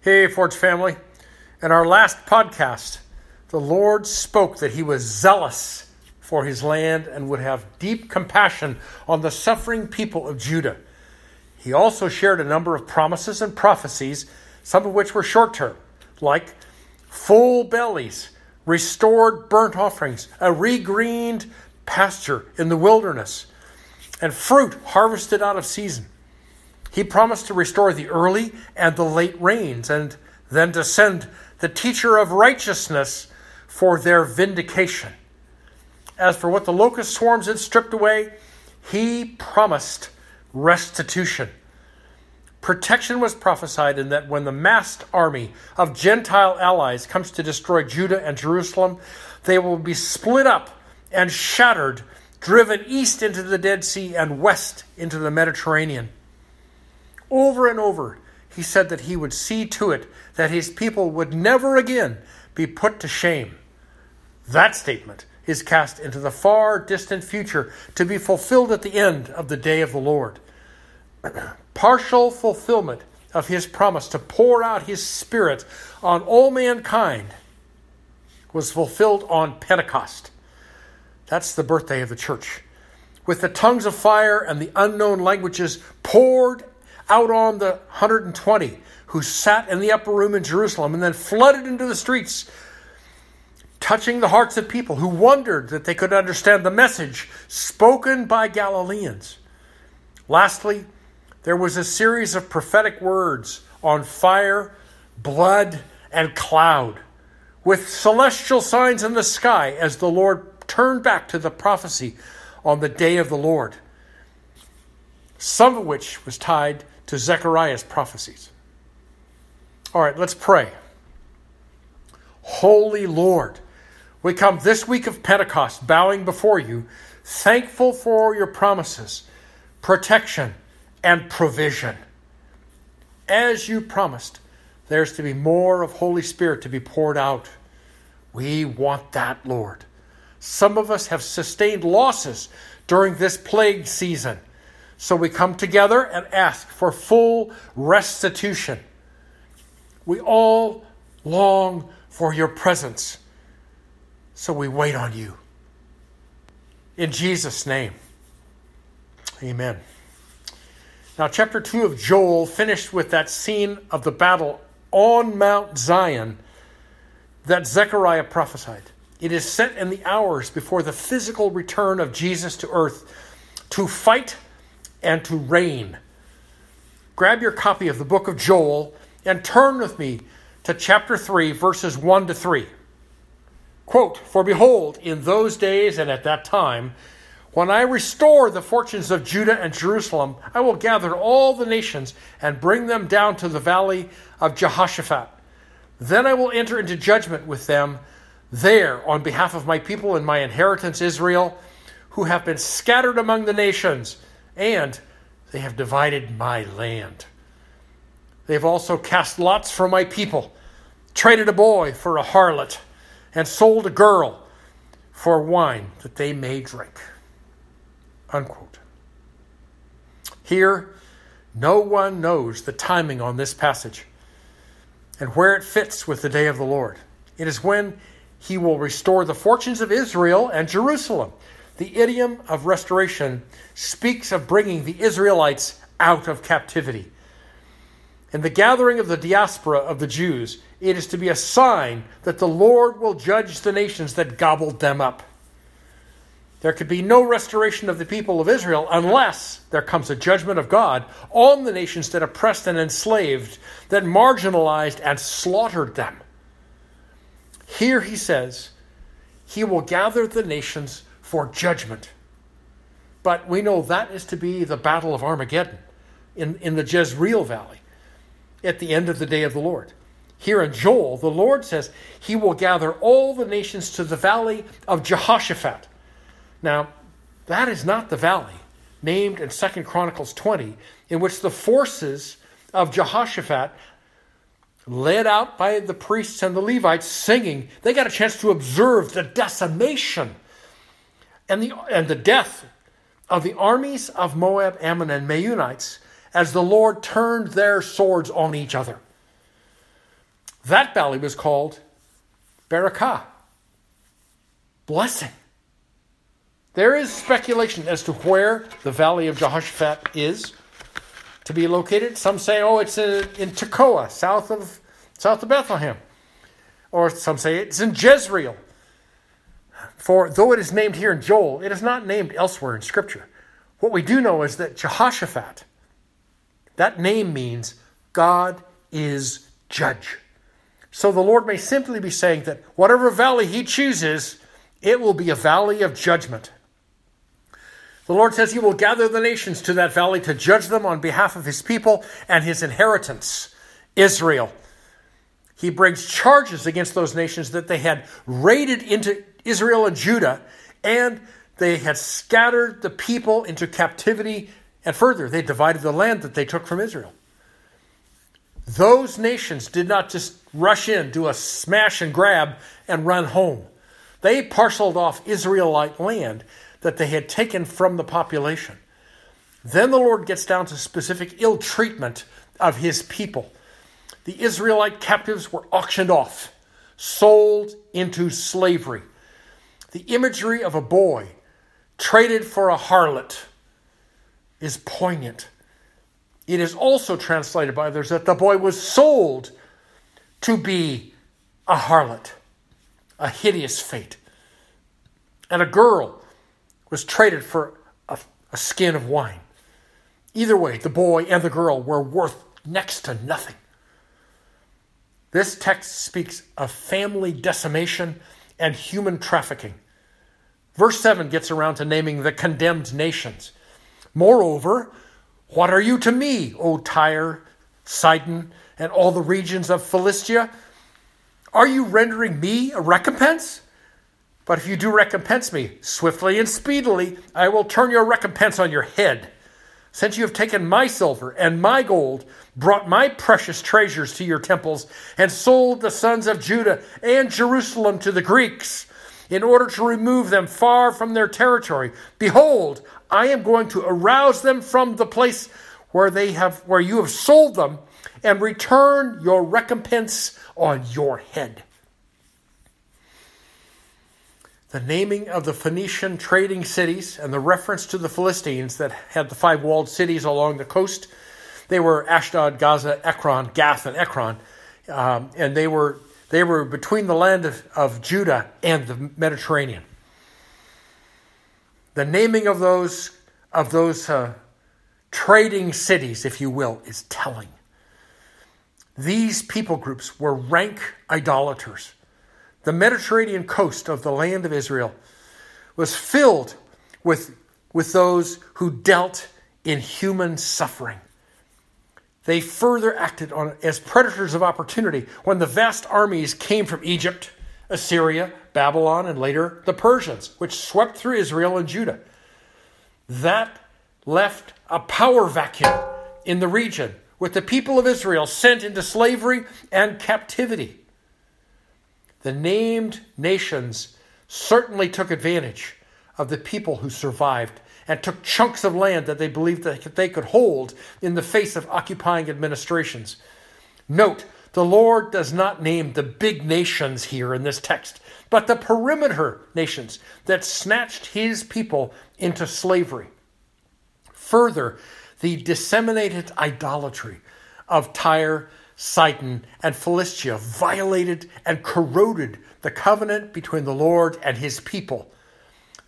Hey, Forge family. In our last podcast, the Lord spoke that He was zealous for His land and would have deep compassion on the suffering people of Judah. He also shared a number of promises and prophecies, some of which were short term, like full bellies, restored burnt offerings, a regreened pasture in the wilderness, and fruit harvested out of season. He promised to restore the early and the late rains, and then to send the teacher of righteousness for their vindication. As for what the locust swarms had stripped away, he promised restitution. Protection was prophesied in that when the massed army of Gentile allies comes to destroy Judah and Jerusalem, they will be split up and shattered, driven east into the Dead Sea and west into the Mediterranean. Over and over, he said that he would see to it that his people would never again be put to shame. That statement is cast into the far distant future to be fulfilled at the end of the day of the Lord. Partial fulfillment of his promise to pour out his Spirit on all mankind was fulfilled on Pentecost. That's the birthday of the church. With the tongues of fire and the unknown languages poured out on the 120 who sat in the upper room in Jerusalem and then flooded into the streets, touching the hearts of people who wondered that they could understand the message spoken by Galileans. Lastly, there was a series of prophetic words on fire, blood, and cloud, with celestial signs in the sky as the Lord turned back to the prophecy on the day of the Lord, some of which was tied to Zechariah's prophecies. All right, let's pray. Holy Lord, we come this week of Pentecost bowing before you, thankful for your promises, protection, and provision. As you promised, there's to be more of Holy Spirit to be poured out. We want that, Lord. Some of us have sustained losses during this plague season. So we come together and ask for full restitution. We all long for your presence. So we wait on you. In Jesus' name, amen. Now, chapter 2 of Joel finished with that scene of the battle on Mount Zion that Zechariah prophesied. It is set in the hours before the physical return of Jesus to earth to fight and to reign. Grab your copy of the book of Joel and turn with me to chapter 3, verses 1 to 3. Quote, For behold, in those days and at that time, when I restore the fortunes of Judah and Jerusalem, I will gather all the nations and bring them down to the valley of Jehoshaphat. Then I will enter into judgment with them there on behalf of my people and my inheritance Israel, who have been scattered among the nations and they have divided my land. They've also cast lots for my people, traded a boy for a harlot, and sold a girl for wine that they may drink. Unquote. Here, no one knows the timing on this passage and where it fits with the day of the Lord. It is when he will restore the fortunes of Israel and Jerusalem the idiom of restoration speaks of bringing the Israelites out of captivity. In the gathering of the diaspora of the Jews, it is to be a sign that the Lord will judge the nations that gobbled them up. There could be no restoration of the people of Israel unless there comes a judgment of God on the nations that oppressed and enslaved, that marginalized and slaughtered them. Here he says, He will gather the nations for judgment. But we know that is to be the battle of Armageddon in, in the Jezreel Valley at the end of the day of the Lord. Here in Joel, the Lord says he will gather all the nations to the valley of Jehoshaphat. Now, that is not the valley named in Second Chronicles 20, in which the forces of Jehoshaphat, led out by the priests and the Levites singing, they got a chance to observe the decimation and the, and the death of the armies of Moab, Ammon, and Meunites as the Lord turned their swords on each other. That valley was called Barakah, blessing. There is speculation as to where the valley of Jehoshaphat is to be located. Some say, oh, it's in Tekoa, south of, south of Bethlehem. Or some say it's in Jezreel. For though it is named here in Joel, it is not named elsewhere in Scripture. What we do know is that Jehoshaphat, that name means God is judge. So the Lord may simply be saying that whatever valley he chooses, it will be a valley of judgment. The Lord says he will gather the nations to that valley to judge them on behalf of his people and his inheritance, Israel. He brings charges against those nations that they had raided into Israel and Judah, and they had scattered the people into captivity, and further, they divided the land that they took from Israel. Those nations did not just rush in, do a smash and grab, and run home. They parceled off Israelite land that they had taken from the population. Then the Lord gets down to specific ill treatment of his people. The Israelite captives were auctioned off, sold into slavery. The imagery of a boy traded for a harlot is poignant. It is also translated by others that the boy was sold to be a harlot, a hideous fate. And a girl was traded for a, a skin of wine. Either way, the boy and the girl were worth next to nothing. This text speaks of family decimation and human trafficking. Verse 7 gets around to naming the condemned nations. Moreover, what are you to me, O Tyre, Sidon, and all the regions of Philistia? Are you rendering me a recompense? But if you do recompense me swiftly and speedily, I will turn your recompense on your head. Since you have taken my silver and my gold, brought my precious treasures to your temples, and sold the sons of Judah and Jerusalem to the Greeks, in order to remove them far from their territory, behold, I am going to arouse them from the place where they have where you have sold them, and return your recompense on your head. The naming of the Phoenician trading cities and the reference to the Philistines that had the five walled cities along the coast. They were Ashdod, Gaza, Ekron, Gath, and Ekron. Um, and they were, they were between the land of, of Judah and the Mediterranean. The naming of those, of those uh, trading cities, if you will, is telling. These people groups were rank idolaters the Mediterranean coast of the land of Israel was filled with, with those who dealt in human suffering. They further acted on, as predators of opportunity when the vast armies came from Egypt, Assyria, Babylon, and later the Persians, which swept through Israel and Judah. That left a power vacuum in the region, with the people of Israel sent into slavery and captivity the named nations certainly took advantage of the people who survived and took chunks of land that they believed that they could hold in the face of occupying administrations. Note, the Lord does not name the big nations here in this text, but the perimeter nations that snatched his people into slavery. Further, the disseminated idolatry of Tyre Sidon, and Philistia violated and corroded the covenant between the Lord and his people.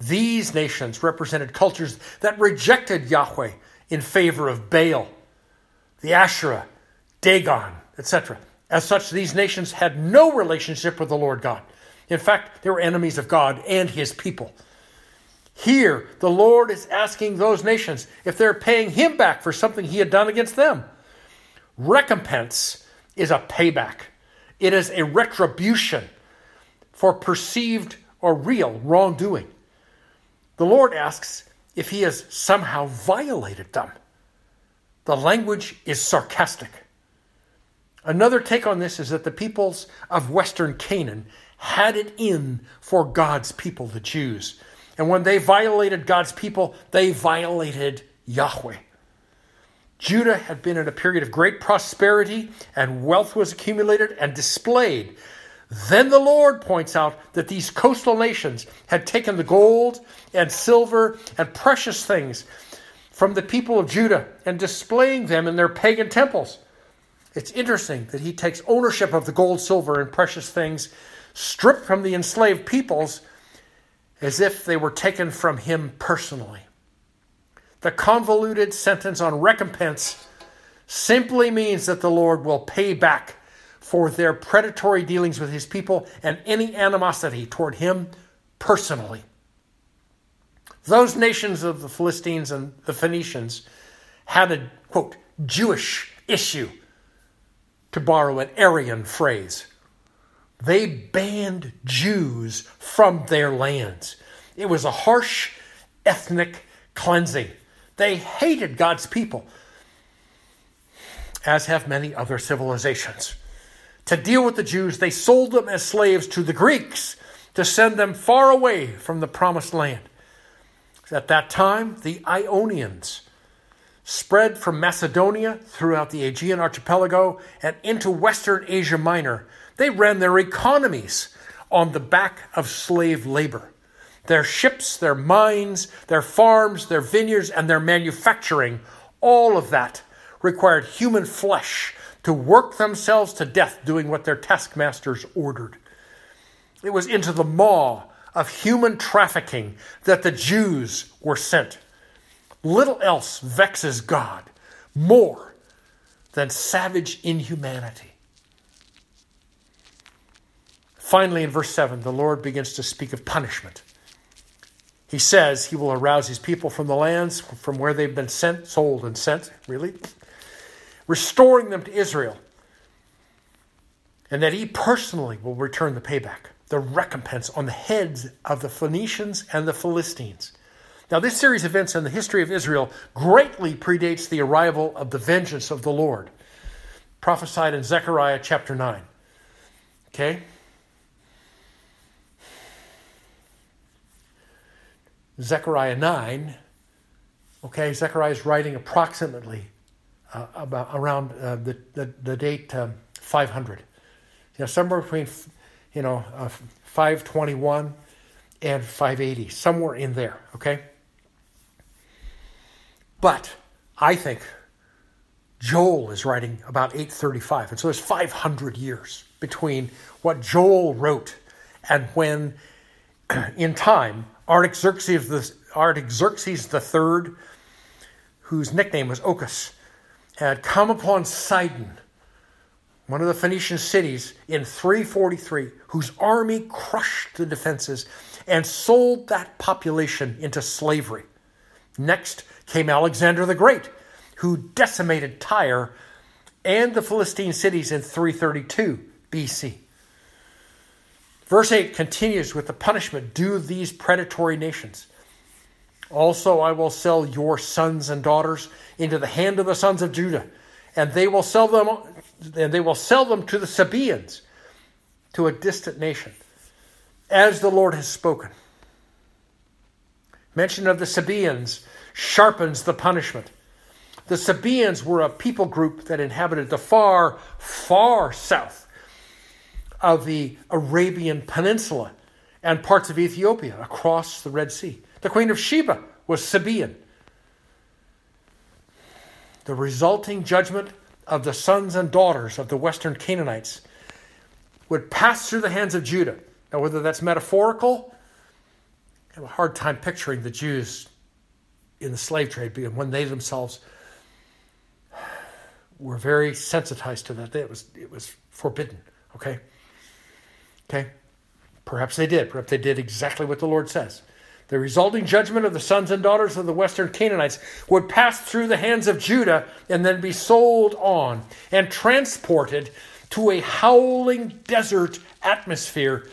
These nations represented cultures that rejected Yahweh in favor of Baal, the Asherah, Dagon, etc. As such, these nations had no relationship with the Lord God. In fact, they were enemies of God and his people. Here, the Lord is asking those nations if they're paying him back for something he had done against them. Recompense is a payback, it is a retribution for perceived or real wrongdoing. The Lord asks if he has somehow violated them. The language is sarcastic. Another take on this is that the peoples of Western Canaan had it in for God's people, the Jews. And when they violated God's people, they violated Yahweh. Judah had been in a period of great prosperity, and wealth was accumulated and displayed. Then the Lord points out that these coastal nations had taken the gold and silver and precious things from the people of Judah and displaying them in their pagan temples. It's interesting that he takes ownership of the gold, silver, and precious things stripped from the enslaved peoples as if they were taken from him personally. The convoluted sentence on recompense simply means that the Lord will pay back for their predatory dealings with his people and any animosity toward him personally. Those nations of the Philistines and the Phoenicians had a, quote, Jewish issue, to borrow an Aryan phrase. They banned Jews from their lands. It was a harsh ethnic cleansing. They hated God's people, as have many other civilizations. To deal with the Jews, they sold them as slaves to the Greeks to send them far away from the promised land. At that time, the Ionians spread from Macedonia throughout the Aegean archipelago and into Western Asia Minor. They ran their economies on the back of slave labor. Their ships, their mines, their farms, their vineyards, and their manufacturing, all of that required human flesh to work themselves to death doing what their taskmasters ordered. It was into the maw of human trafficking that the Jews were sent. Little else vexes God more than savage inhumanity. Finally, in verse 7, the Lord begins to speak of punishment. He says he will arouse his people from the lands from where they've been sent, sold, and sent, really, restoring them to Israel, and that he personally will return the payback the recompense on the heads of the Phoenicians and the Philistines. Now, this series of events in the history of Israel greatly predates the arrival of the vengeance of the Lord, prophesied in Zechariah chapter 9. Okay? Zechariah 9, okay, Zechariah is writing approximately uh, about around uh, the, the, the, date um, 500. You know, somewhere between you know, uh, 521 and 580, somewhere in there, okay? But I think Joel is writing about 835. And so there's 500 years between what Joel wrote and when, in time, Artaxerxes, the, Artaxerxes III, whose nickname was Ochus, had come upon Sidon one of the Phoenician cities in 343, whose army crushed the defenses and sold that population into slavery. Next came Alexander the Great, who decimated Tyre and the Philistine cities in 332 BC. Verse 8 continues with the punishment due these predatory nations. Also, I will sell your sons and daughters into the hand of the sons of Judah and they will sell them and they will sell them to the Sabaeans, to a distant nation, as the Lord has spoken. Mention of the Sabaeans sharpens the punishment. The Sabaeans were a people group that inhabited the far, far south of the Arabian Peninsula and parts of Ethiopia across the Red Sea. The Queen of Sheba was Sabaean. The resulting judgment of the sons and daughters of the western Canaanites would pass through the hands of Judah. Now, whether that's metaphorical, I have a hard time picturing the Jews in the slave trade because when they themselves were very sensitized to that, it was it was forbidden. Okay, okay. Perhaps they did. Perhaps they did exactly what the Lord says. The resulting judgment of the sons and daughters of the western Canaanites would pass through the hands of Judah and then be sold on and transported to a howling desert atmosphere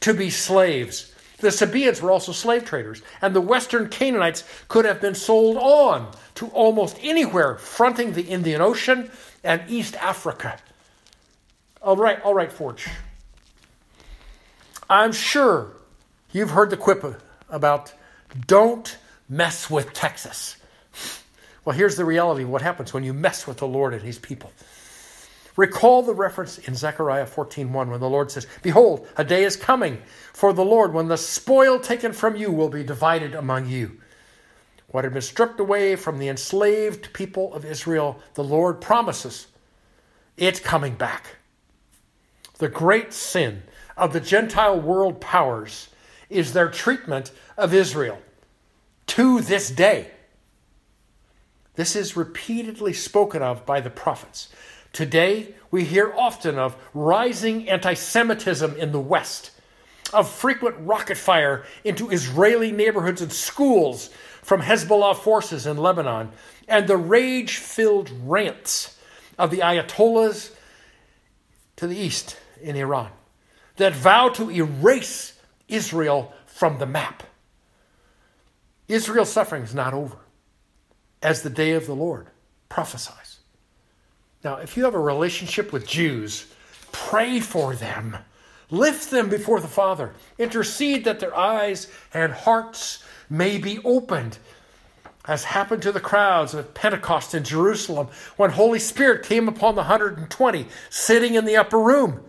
to be slaves. The Sabaeans were also slave traders, and the western Canaanites could have been sold on to almost anywhere fronting the Indian Ocean and East Africa. All right, all right, Forge. I'm sure you've heard the quip about don't mess with Texas. Well, here's the reality of what happens when you mess with the Lord and his people. Recall the reference in Zechariah 14:1 when the Lord says, "Behold, a day is coming for the Lord when the spoil taken from you will be divided among you." What had been stripped away from the enslaved people of Israel, the Lord promises it's coming back. The great sin of the Gentile world powers is their treatment of Israel to this day. This is repeatedly spoken of by the prophets. Today, we hear often of rising anti Semitism in the West, of frequent rocket fire into Israeli neighborhoods and schools from Hezbollah forces in Lebanon, and the rage filled rants of the Ayatollahs to the east in Iran that vow to erase Israel from the map. Israel's suffering is not over, as the day of the Lord prophesies. Now, if you have a relationship with Jews, pray for them. Lift them before the Father. Intercede that their eyes and hearts may be opened, as happened to the crowds at Pentecost in Jerusalem when Holy Spirit came upon the 120 sitting in the upper room.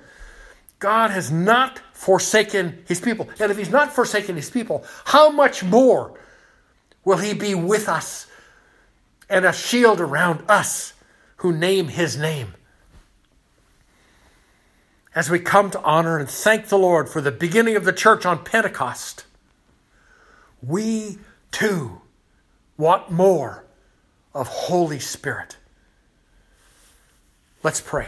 God has not forsaken his people. And if he's not forsaken his people, how much more will he be with us and a shield around us who name his name? As we come to honor and thank the Lord for the beginning of the church on Pentecost, we too want more of Holy Spirit. Let's pray.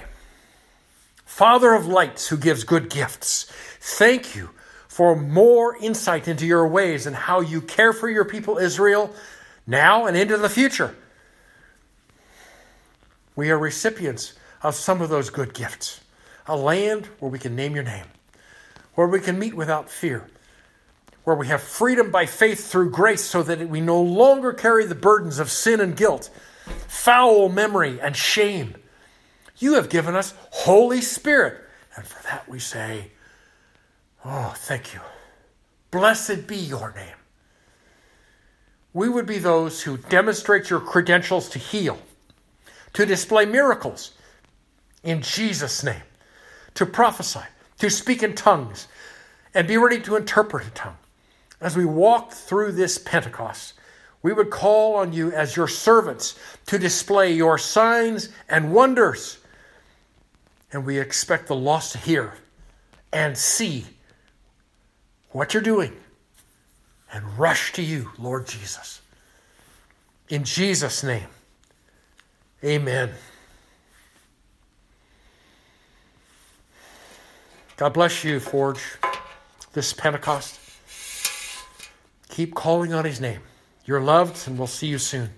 Father of lights who gives good gifts, thank you for more insight into your ways and how you care for your people Israel now and into the future. We are recipients of some of those good gifts a land where we can name your name, where we can meet without fear, where we have freedom by faith through grace so that we no longer carry the burdens of sin and guilt, foul memory and shame you have given us Holy Spirit. And for that we say, Oh, thank you. Blessed be your name. We would be those who demonstrate your credentials to heal, to display miracles in Jesus' name, to prophesy, to speak in tongues, and be ready to interpret a tongue. As we walk through this Pentecost, we would call on you as your servants to display your signs and wonders and we expect the lost to hear and see what you're doing and rush to you, Lord Jesus. In Jesus' name, amen. God bless you, Forge, this Pentecost. Keep calling on his name. You're loved, and we'll see you soon.